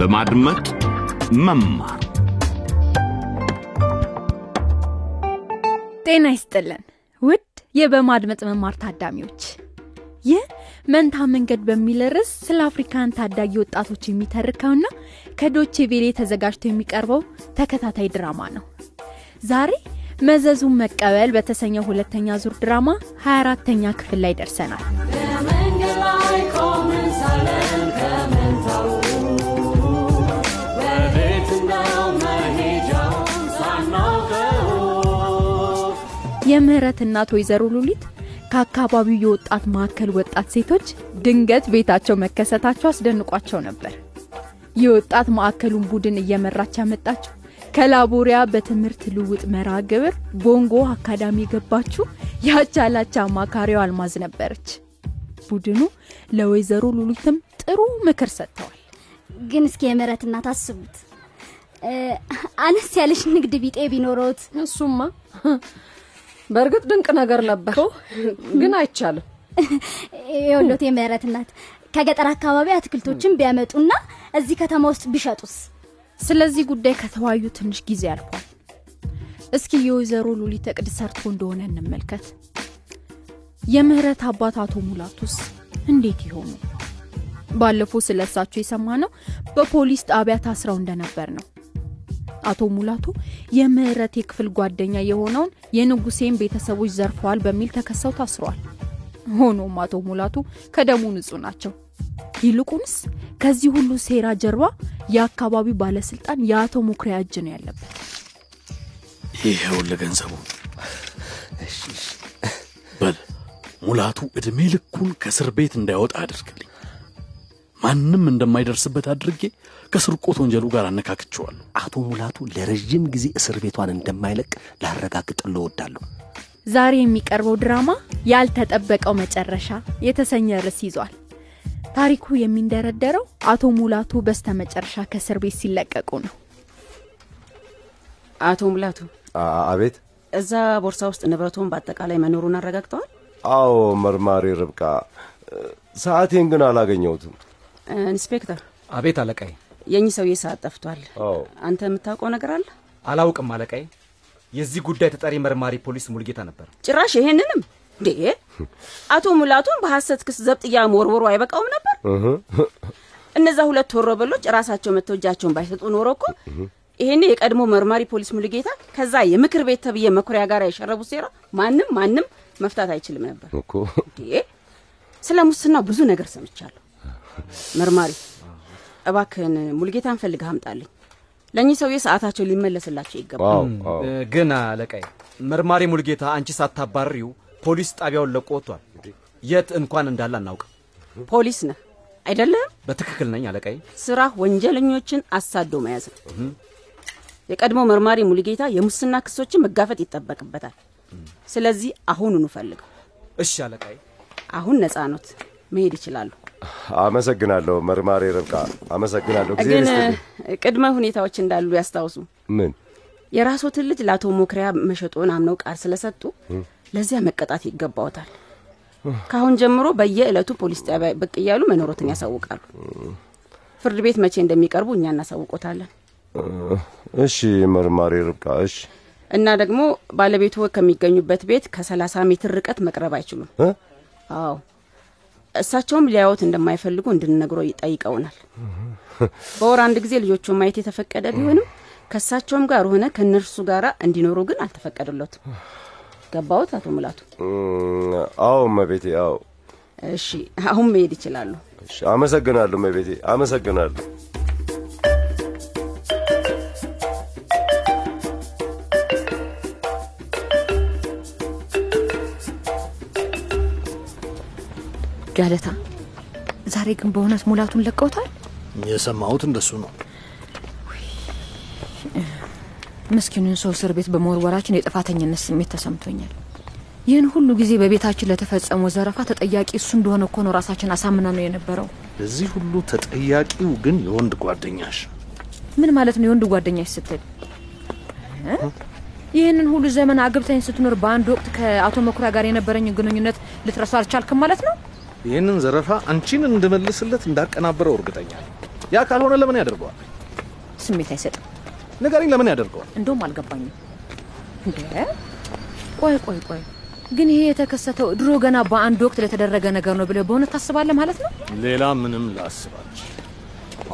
በማድመጥ መማር። ጤና ይስጥልን ውድ የበማድመጥ መማር ታዳሚዎች። ይህ መንታ መንገድ በሚል ርዕስ ስለ አፍሪካን ታዳጊ ወጣቶች የሚተርከውና ከዶቼ ቬሌ ተዘጋጅቶ የሚቀርበው ተከታታይ ድራማ ነው። ዛሬ መዘዙን መቀበል በተሰኘው ሁለተኛ ዙር ድራማ 24ተኛ ክፍል ላይ ደርሰናል የምህረት እናት ወይዘሮ ሉሊት ከአካባቢው የወጣት ማዕከል ወጣት ሴቶች ድንገት ቤታቸው መከሰታቸው አስደንቋቸው ነበር። የወጣት ማዕከሉን ቡድን እየመራች ያመጣችው ከላቦሪያ በትምህርት ልውጥ መርሃ ግብር ቦንጎ አካዳሚ የገባችው ያቻላቻ አማካሪው አልማዝ ነበረች። ቡድኑ ለወይዘሮ ሉሊትም ጥሩ ምክር ሰጥተዋል። ግን እስኪ የምህረት እናት አስቡት። አነስ ያለሽ ንግድ ቢጤ ቢኖረውት እሱማ በእርግጥ ድንቅ ነገር ነበር። ግን አይቻልም። የወሎት የምህረት እናት ከገጠር አካባቢ አትክልቶችን ቢያመጡና እዚህ ከተማ ውስጥ ቢሸጡስ? ስለዚህ ጉዳይ ከተወያዩ ትንሽ ጊዜ አልፏል። እስኪ የወይዘሮ ሉሊት እቅድ ሰርቶ እንደሆነ እንመልከት። የምህረት አባት አቶ ሙላቱስ እንዴት ይሆኑ? ባለፈው ስለ እሳቸው የሰማ ነው በፖሊስ ጣቢያ ታስረው እንደነበር ነው አቶ ሙላቱ የምህረት የክፍል ጓደኛ የሆነውን የንጉሴን ቤተሰቦች ዘርፈዋል በሚል ተከሰው ታስረዋል። ሆኖም አቶ ሙላቱ ከደሙ ንጹህ ናቸው። ይልቁንስ ከዚህ ሁሉ ሴራ ጀርባ የአካባቢው ባለስልጣን የአቶ ሙክሪያ እጅ ነው ያለበት። ይኸውልህ ገንዘቡ በል ሙላቱ ዕድሜ ልኩን ከእስር ቤት እንዳይወጣ አድርግልኝ ማንም እንደማይደርስበት አድርጌ ከስርቆት ወንጀሉ ጋር አነካክቸዋለሁ አቶ ሙላቱ ለረዥም ጊዜ እስር ቤቷን እንደማይለቅ ላረጋግጥልህ እወዳለሁ። ዛሬ የሚቀርበው ድራማ ያልተጠበቀው መጨረሻ የተሰኘ ርዕስ ይዟል። ታሪኩ የሚንደረደረው አቶ ሙላቱ በስተመጨረሻ ከእስር ቤት ሲለቀቁ ነው። አቶ ሙላቱ አቤት። እዛ ቦርሳ ውስጥ ንብረቱን በአጠቃላይ መኖሩን አረጋግጠዋል? አዎ መርማሪ ርብቃ። ሰዓቴን ግን አላገኘሁትም ኢንስፔክተር? አቤት አለቃዬ የእኚህ ሰውዬ ሰዓት ጠፍቷል። አንተ የምታውቀው ነገር አለ? አላውቅም አለቃዬ የዚህ ጉዳይ ተጠሪ መርማሪ ፖሊስ ሙልጌታ ነበር። ጭራሽ ይሄንንም? እንዴ! አቶ ሙላቱን በሐሰት ክስ ዘብጥያ መወርወሩ አይበቃውም ነበር? እነዛ ሁለት ወሮበሎች ራሳቸው መጥተው እጃቸውን ባይሰጡ ኖሮ እኮ ይሄኔ የቀድሞ መርማሪ ፖሊስ ሙልጌታ ከዛ የምክር ቤት ተብዬ መኩሪያ ጋር የሸረቡት ሴራ ማንም ማንም መፍታት አይችልም ነበር። እኮ ስለ ሙስና ብዙ ነገር ሰምቻለሁ መርማሪ እባክህን ሙልጌታን ፈልገህ አምጣልኝ። ለእኚህ ሰውዬ ሰዓታቸው ሊመለስላቸው ይገባል። ግን አለቃይ መርማሪ ሙልጌታ አንቺ ሳታባርሪው ፖሊስ ጣቢያውን ለቆ ወጥቷል። የት እንኳን እንዳለ አናውቅም። ፖሊስ ነህ አይደለም በትክክል ነኝ አለቃይ ስራ ወንጀለኞችን አሳዶ መያዝ ነው። የቀድሞ መርማሪ ሙልጌታ የሙስና ክሶችን መጋፈጥ ይጠበቅበታል። ስለዚህ አሁኑኑ ፈልገው። እሺ አለቃይ አሁን ነጻ ኖት መሄድ ይችላሉ አመሰግናለሁ መርማሪ ርብቃ አመሰግናለሁ። ግን ቅድመ ሁኔታዎች እንዳሉ ያስታውሱ። ምን? የራስዎትን ልጅ ለአቶ ሞክሪያ መሸጦን አምነው ቃል ስለሰጡ ለዚያ መቀጣት ይገባዎታል። ካሁን ጀምሮ በየዕለቱ ፖሊስ ጣቢያ ብቅ እያሉ መኖሮትን ያሳውቃሉ። ፍርድ ቤት መቼ እንደሚቀርቡ እኛ እናሳውቆታለን። እሺ መርማሪ ርብቃ እሺ። እና ደግሞ ባለቤቱ ከሚገኙበት ቤት ከሰላሳ ሜትር ርቀት መቅረብ አይችሉም? አዎ እሳቸውም ሊያዩት እንደማይፈልጉ እንድንነግሮ ይጠይቀውናል በወር አንድ ጊዜ ልጆቹን ማየት የተፈቀደ ቢሆንም ከእሳቸውም ጋር ሆነ ከእነርሱ ጋር እንዲኖሩ ግን አልተፈቀደለትም። ገባዎት አቶ ሙላቱ? አዎ መቤቴ አዎ። እሺ አሁን መሄድ ይችላሉ። አመሰግናለሁ መቤቴ አመሰግናለሁ ጋለታ። ዛሬ ግን በእውነት ሙላቱን ለቀውታል? የሰማሁት እንደሱ ነው። ምስኪኑን ሰው እስር ቤት በመወርወራችን የጥፋተኝነት ስሜት ተሰምቶኛል። ይህን ሁሉ ጊዜ በቤታችን ለተፈጸመው ዘረፋ ተጠያቂ እሱ እንደሆነ እኮ ነው ራሳችን አሳምና ነው የነበረው። ለዚህ ሁሉ ተጠያቂው ግን የወንድ ጓደኛሽ። ምን ማለት ነው የወንድ ጓደኛሽ ስትል? ይህንን ሁሉ ዘመን አግብተኝ ስትኖር በአንድ ወቅት ከአቶ መኩሪያ ጋር የነበረኝን ግንኙነት ልትረሳ አልቻልክም ማለት ነው ይህንን ዘረፋ አንቺን እንድመልስለት እንዳቀናበረው እርግጠኛ ነኝ። ያ ካልሆነ ለምን ያደርገዋል? ስሜት አይሰጥም። ንገሪኝ፣ ለምን ያደርገዋል? እንደውም አልገባኝም። እንዴ ቆይ ቆይ ቆይ ግን ይሄ የተከሰተው ድሮ ገና በአንድ ወቅት ለተደረገ ነገር ነው ብለህ በእውነት ታስባለህ ማለት ነው? ሌላ ምንም ላስባች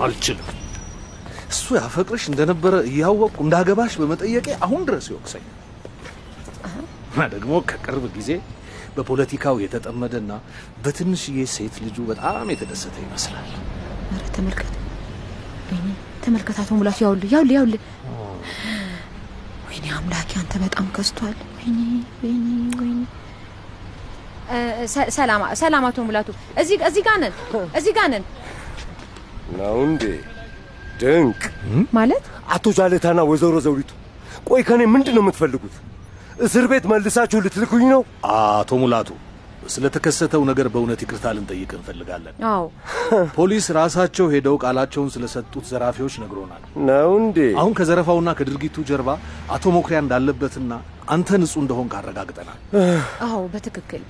አልችልም። እሱ ያፈቅርሽ እንደነበረ እያወቅኩ እንዳገባሽ በመጠየቄ አሁን ድረስ ይወቅሰኛል። እና ደግሞ ከቅርብ ጊዜ በፖለቲካው የተጠመደና በትንሽዬ ሴት ልጁ በጣም የተደሰተ ይመስላል። ኧረ ተመልከት፣ ወይኔ ተመልከት፣ አቶ ሙላቱ ያውልህ፣ ያውልህ፣ ያውልህ። ወይኔ አምላኬ፣ አንተ በጣም ከስቷል። ወይኔ ወይኔ ወይኔ። ሰላም ሰላም፣ አቶ ሙላቱ፣ እዚህ እዚህ ጋር ነን፣ እዚህ ጋር ነን። ነው እንዴ? ድንቅ ማለት አቶ ጃለታና ወይዘሮ ዘውዲቱ፣ ቆይ ከኔ ምንድን ነው የምትፈልጉት? እስር ቤት መልሳችሁ ልትልኩኝ ነው? አቶ ሙላቱ ስለተከሰተው ነገር በእውነት ይቅርታ ልንጠይቅ እንፈልጋለን። አዎ ፖሊስ ራሳቸው ሄደው ቃላቸውን ስለሰጡት ዘራፊዎች ነግሮናል። ነው እንዴ? አሁን ከዘረፋውና ከድርጊቱ ጀርባ አቶ መኩሪያ እንዳለበትና አንተ ንጹህ እንደሆን ካረጋግጠናል። አዎ በትክክል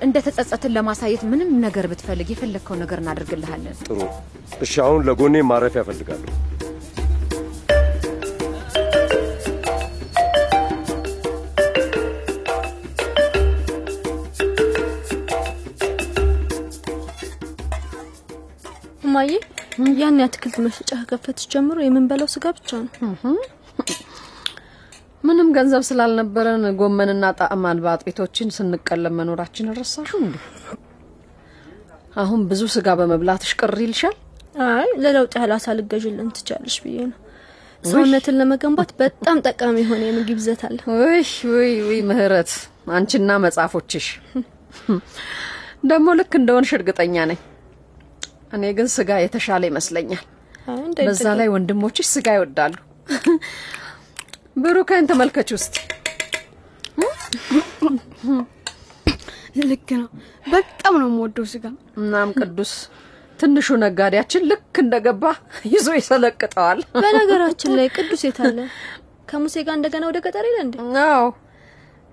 እንደ ተጸጸትን ለማሳየት ምንም ነገር ብትፈልግ የፈለግከው ነገር እናደርግልሃለን። ጥሩ። እሺ፣ አሁን ለጎኔ ማረፊያ እፈልጋለሁ። እማዬ ያን የአትክልት መሸጫ ከከፈትሽ ጀምሮ የምንበላው ስጋ ብቻ ነው። ምንም ገንዘብ ስላልነበረን ጎመንና ጣዕም አልባ አጥቤቶችን ስንቀለም መኖራችን ረሳሹ እንዴ? አሁን ብዙ ስጋ በመብላትሽ ቅር ይልሻል? አይ ለለውጥ ያህል አሳ ልገዥልን ትቻለሽ ብዬ ነው። ሰውነትን ለመገንባት በጣም ጠቃሚ የሆነ የምግብ ይዘት አለ። ውይ ውይ ውይ ምህረት፣ አንቺና መጽሐፎችሽ ደግሞ ልክ እንደሆንሽ እርግጠኛ ነኝ። እኔ ግን ስጋ የተሻለ ይመስለኛል። በዛ ላይ ወንድሞችሽ ስጋ ይወዳሉ። ብሩካን ተመልከች ውስጥ ልክ ነው። በጣም ነው የምወደው ስጋ። እናም ቅዱስ ትንሹ ነጋዴያችን ልክ እንደገባ ይዞ ይሰለቅጠዋል። በነገራችን ላይ ቅዱስ የታለ? ከሙሴ ጋር እንደገና ወደ ገጠር ሄደ እንዴ? አዎ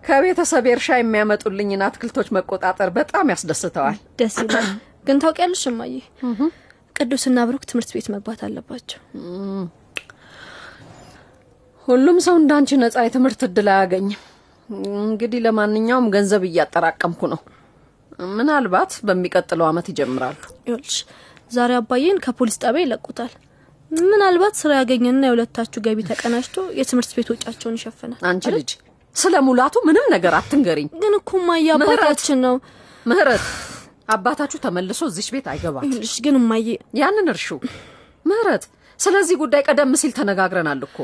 ከቤተሰብ እርሻ የሚያመጡልኝን አትክልቶች መቆጣጠር በጣም ያስደስተዋል። ደስ ይላል። ግን ታውቂያለሽ እማዬ፣ ቅዱስና ብሩክ ትምህርት ቤት መግባት አለባቸው። ሁሉም ሰው እንዳንቺ ነጻ የትምህርት እድል አያገኝም። እንግዲህ ለማንኛውም ገንዘብ እያጠራቀምኩ ነው። ምናልባት በሚቀጥለው አመት ይጀምራሉ። ይኸውልሽ ዛሬ አባዬን ከፖሊስ ጣቢያ ይለቁታል። ምናልባት ስራ ያገኘና የሁለታችሁ ገቢ ተቀናጅቶ የትምህርት ቤት ወጫቸውን ይሸፍናል። አንቺ ልጅ ስለ ሙላቱ ምንም ነገር አትንገሪኝ። ግን እኮ አባታችን ነው። ምህረት አባታችሁ ተመልሶ እዚሽ ቤት አይገባም። ይኸውልሽ ግን እማዬ ያንን እርሹ። ምህረት ስለዚህ ጉዳይ ቀደም ሲል ተነጋግረናል እኮ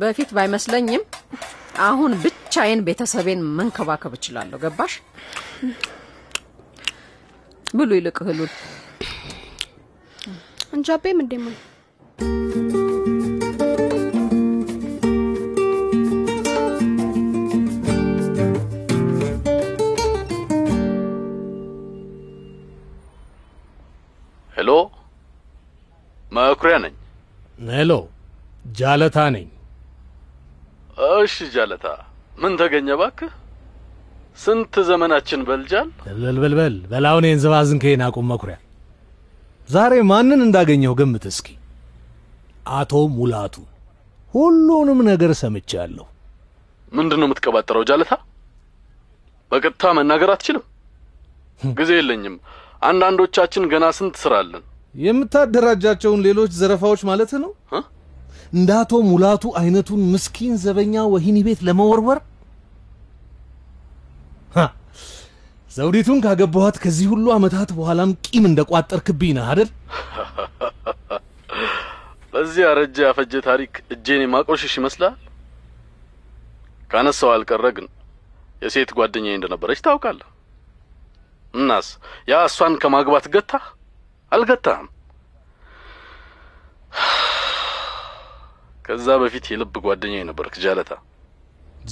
በፊት ባይመስለኝም አሁን ብቻዬን ቤተሰቤን መንከባከብ እችላለሁ። ገባሽ? ብሉ ይልቅ እህሉን እንጃቤም እንደማ መኩሪያ ነኝ። ሄሎ፣ ጃለታ ነኝ። እሺ ጃለታ፣ ምን ተገኘ ባክህ? ስንት ዘመናችን በልጃል። በልበልበል በላውን የንዘባዝንከይን አቁም መኩሪያ። ዛሬ ማንን እንዳገኘው ገምት እስኪ። አቶ ሙላቱ። ሁሉንም ነገር ሰምቻለሁ። ምንድን ነው የምትቀባጠረው ጃለታ? በቀጥታ መናገር አትችልም? ጊዜ የለኝም። አንዳንዶቻችን ገና ስንት ስራ አለን። የምታደራጃቸውን ሌሎች ዘረፋዎች ማለት ነው? እንደ አቶ ሙላቱ አይነቱን ምስኪን ዘበኛ ወህኒ ቤት ለመወርወር ዘውዲቱን ካገባኋት ከዚህ ሁሉ ዓመታት በኋላም ቂም እንደ ቋጠርክብኝ ነህ አደል? በዚህ ያረጀ ያፈጀ ታሪክ እጄን የማቆሽሽ ይመስላል? ካነሳው አልቀረ ግን የሴት ጓደኛዬ እንደነበረች ታውቃለህ። እናስ ያ እሷን ከማግባት ገታህ? አልገታህም። ከዛ በፊት የልብ ጓደኛዬ ነበርክ ጃለታ።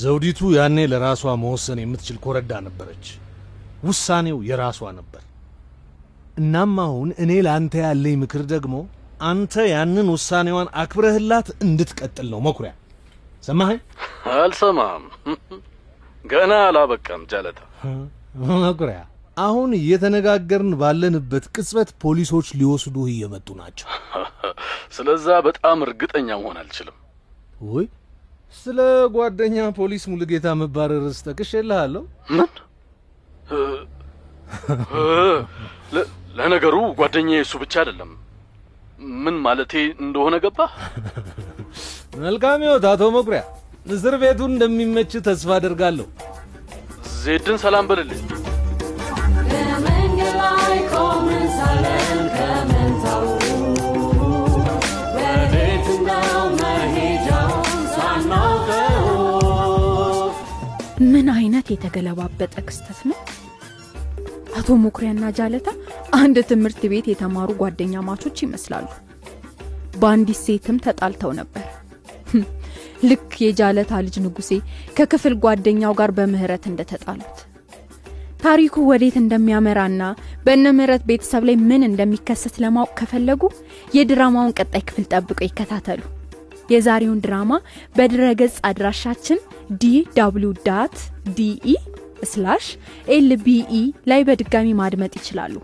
ዘውዲቱ ያኔ ለራሷ መወሰን የምትችል ኮረዳ ነበረች። ውሳኔው የራሷ ነበር። እናም አሁን እኔ ለአንተ ያለኝ ምክር ደግሞ አንተ ያንን ውሳኔዋን አክብረህላት እንድትቀጥል ነው። መኩሪያ ሰማኸኝ? አልሰማም። ገና አላበቃም ጃለታ። መኩሪያ አሁን እየተነጋገርን ባለንበት ቅጽበት ፖሊሶች ሊወስዱህ እየመጡ ናቸው። ስለዛ በጣም እርግጠኛ መሆን አልችልም። ወይ ስለ ጓደኛ ፖሊስ ሙሉጌታ መባረርስ ጠቅሼልሃለሁ። ምን? ለነገሩ ጓደኛዬ እሱ ብቻ አይደለም። ምን ማለቴ እንደሆነ ገባ? መልካም ሕይወት አቶ መኩሪያ። እስር ቤቱ እንደሚመች ተስፋ አደርጋለሁ። ዜድን ሰላም በልልኝ። የተገለባበጠ ክስተት ነው! አቶ መኩሪያና ጃለታ አንድ ትምህርት ቤት የተማሩ ጓደኛ ማቾች ይመስላሉ። በአንዲት ሴትም ተጣልተው ነበር። ህም፣ ልክ የጃለታ ልጅ ንጉሴ ከክፍል ጓደኛው ጋር በምህረት እንደተጣሉት። ታሪኩ ወዴት እንደሚያመራና በእነ ምህረት ቤተሰብ ላይ ምን እንደሚከሰት ለማወቅ ከፈለጉ የድራማውን ቀጣይ ክፍል ጠብቀው ይከታተሉ። የዛሬውን ድራማ በድረገጽ አድራሻችን DW dot DE slash LBE ላይ በድጋሚ ማድመጥ ይችላሉ።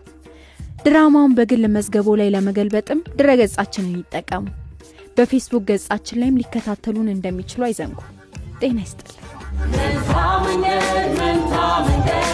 ድራማውን በግል መዝገቦ ላይ ለመገልበጥም ድረገጻችንን ይጠቀሙ። በፌስቡክ ገጻችን ላይም ሊከታተሉን እንደሚችሉ አይዘንጉ። ጤና ይስጥልኝ መንታ መንገድ መንታ መንገድ